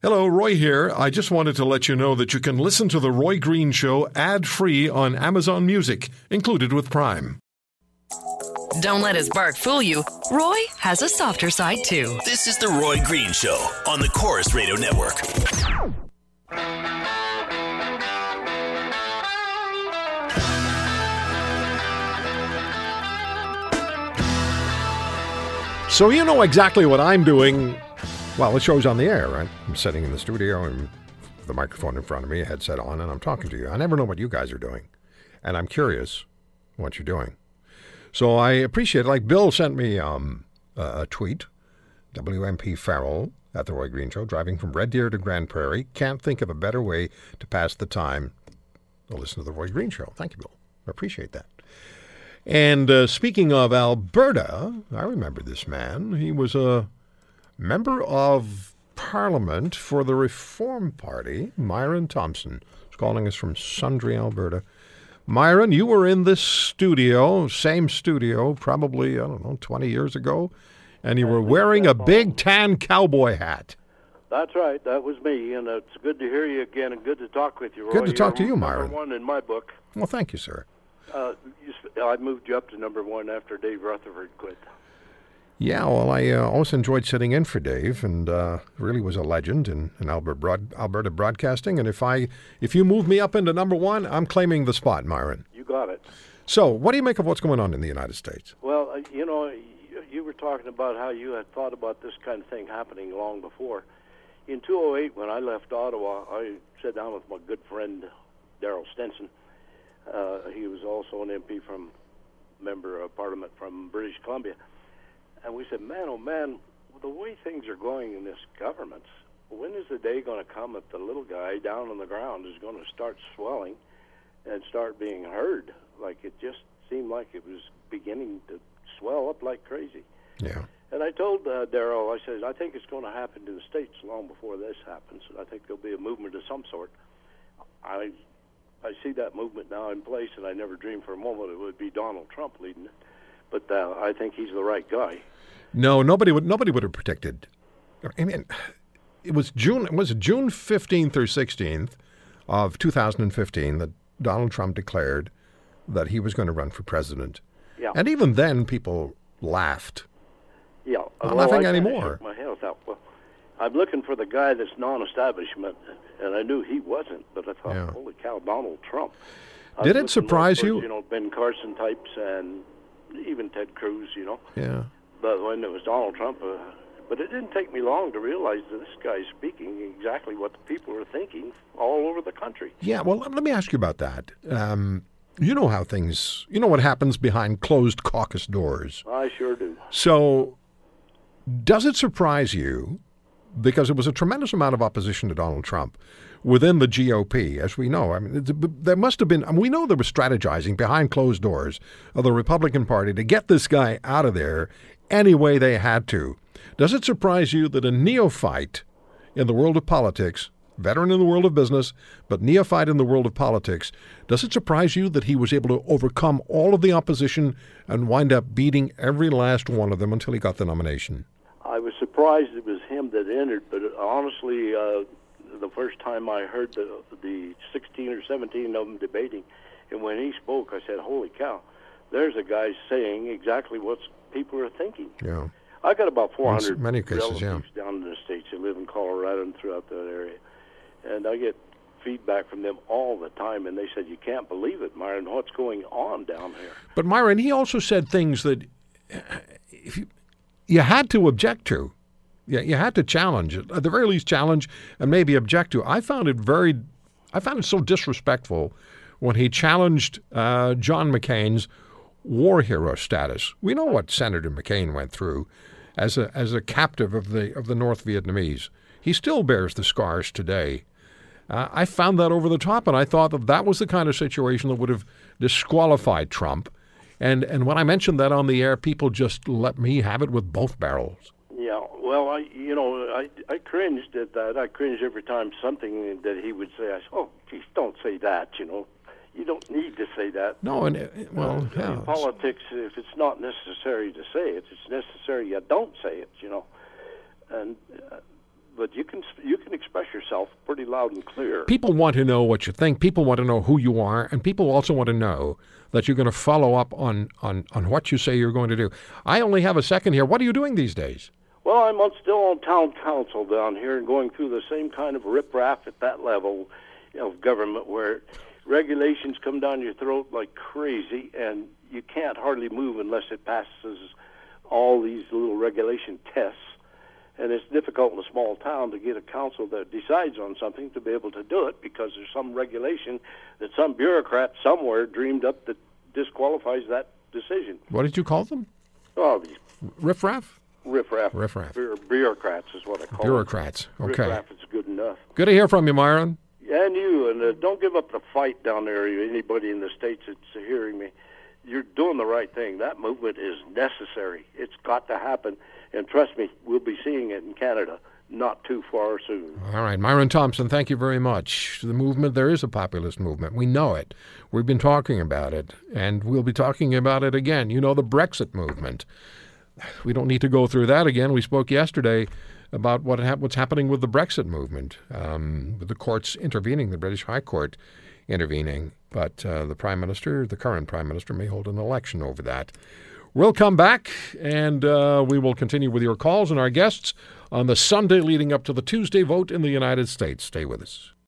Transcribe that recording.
Hello, Roy here. I just wanted to let you know that you can listen to The Roy Green Show ad free on Amazon Music, included with Prime. Don't let his bark fool you. Roy has a softer side too. This is The Roy Green Show on the Corus Radio Network. So, you know exactly what I'm doing. Well, the show's on the air, right? I'm sitting in the studio and the microphone in front of me, headset on, and I'm talking to you. I never know what you guys are doing. And I'm curious what you're doing. So I appreciate it. Like Bill sent me um, a, a tweet, WMP Farrell at the Roy Green Show, driving from Red Deer to Grande Prairie. Can't think of a better way to pass the time than listen to the Roy Green Show. Thank you, Bill. I appreciate that. And uh, speaking of Alberta, I remember this man. He was a member of Parliament for the Reform Party, Myron Thompson. He's calling us from Sundre, Alberta. Myron, you were in this studio, same studio, probably, I don't know, 20 years ago, and you were wearing a big tan cowboy hat. That's right. That was me, and it's good to hear you again, and good to talk with you. Roy. Good to talk to You're you, number Myron. One in my book. Well, thank you, sir. Uh, you, I moved you up to number one after Dave Rutherford quit. Yeah, well, I uh, always enjoyed sitting in for Dave, and uh, really was a legend in, in Alberta, broad, Alberta broadcasting. And if I, if you move me up into number one, I'm claiming the spot, Myron. You got it. So, what do you make of what's going on in the United States? Well, uh, you know, you, you were talking about how you had thought about this kind of thing happening long before. In 2008, when I left Ottawa, I sat down with my good friend Darrel Stinson. Uh, he was also an MP from member of Parliament from British Columbia, and we said, "Man, oh man, the way things are going in this government, when is the day going to come that the little guy down on the ground is going to start swelling and start being heard? Like it just seemed like it was beginning to swell up like crazy." Yeah. And I told uh, Darrel, I said, I think it's going to happen to the states long before this happens. And I think there'll be a movement of some sort. I, I see that movement now in place, and I never dreamed for a moment it would be Donald Trump leading it. But uh, I think he's the right guy. No, nobody would. Nobody would have predicted. I mean, it was June. it Was June fifteenth or sixteenth of two thousand and fifteen that Donald Trump declared that he was going to run for president, Yeah. and even then, people laughed. Yeah, Not well, laughing I anymore. My head. I thought, well, I'm looking for the guy that's non-establishment, and I knew he wasn't. But I thought, Yeah. holy cow, Donald Trump. I Did it surprise you? You know, Ben Carson types and even Ted Cruz. You know. Yeah. But when it was Donald Trump, uh, but it didn't take me long to realize that this guy's speaking exactly what the people are thinking all over the country. Yeah, well, let me ask you about that. Um, you know how things, you know what happens behind closed caucus doors. I sure do. So, does it surprise you, because it was a tremendous amount of opposition to Donald Trump within the GOP, as we know? I mean, there must have been, I mean, we know there was strategizing behind closed doors of the Republican Party to get this guy out of there any way they had to. Does it surprise you that a neophyte in the world of politics, veteran in the world of business, but neophyte in the world of politics, does it surprise you that he was able to overcome all of the opposition and wind up beating every last one of them until he got the nomination? I was surprised it was him that entered, but honestly, uh, the first time I heard the the 16 or 17 of them debating, and when he spoke, I said, "Holy cow!" There's a guy saying exactly what people are thinking. Yeah. I got about 400 In many cases, yeah. relatives down in the states who live in Colorado and throughout that area, and I get feedback from them all the time, and they said, "You can't believe it, Myron. What's going on down there?" But Myron, he also said things that uh, if you, you had to object to. Yeah, you had to challenge it. At the very least, challenge and maybe object to. I found it very, I found it so disrespectful when he challenged uh, John McCain's war hero status. We know what Senator McCain went through as a as a captive of the of the North Vietnamese. He still bears the scars today. Uh, I found that over the top, and I thought that that was the kind of situation that would have disqualified Trump. And and when I mentioned that on the air, people just let me have it with both barrels. Yeah, well, I you know I I cringed at that. I cringed every time something that he would say. I said, "Oh, geez, don't say that." You know, you don't need to say that. No, and uh, well, Uh, yeah, in politics, if it's not necessary to say it, it's necessary you don't say it. You know, and uh, but you can you can express yourself pretty loud and clear. People want to know what you think. People want to know who you are, and people also want to know that you're going to follow up on, on, on what you say you're going to do. I only have a second here. What are you doing these days? Well, I'm on, still on town council down here and going through the same kind of riprap at that level of government where regulations come down your throat like crazy and you can't hardly move unless it passes all these little regulation tests and it's difficult in a small town to get a council that decides on something to be able to do it because there's some regulation that some bureaucrat somewhere dreamed up that disqualifies that decision. What did you call them? Oh, these Riffraff? Riffraff. Riffraff. Bu- bureaucrats is what I call Bureaucrats. them. Okay. Riffraff is good enough. Good to hear from you, Myron. And you, and uh, don't give up the fight down there. Anybody in the states that's hearing me, you're doing the right thing. That movement is necessary. It's got to happen, and trust me, we'll be seeing it in Canada not too far soon. All right, Myron Thompson, thank you very much. The movement, there is a populist movement. We know it. We've been talking about it, and we'll be talking about it again. You know, the Brexit movement. We don't need to go through that again. We spoke yesterday about what hap- what's happening with the Brexit movement, um, with the courts intervening, the British High Court intervening. But uh, the Prime Minister, the current Prime Minister, may hold an election over that. We'll come back and uh, we will continue with your calls and our guests on the Sunday leading up to the Tuesday vote in the United States. Stay with us.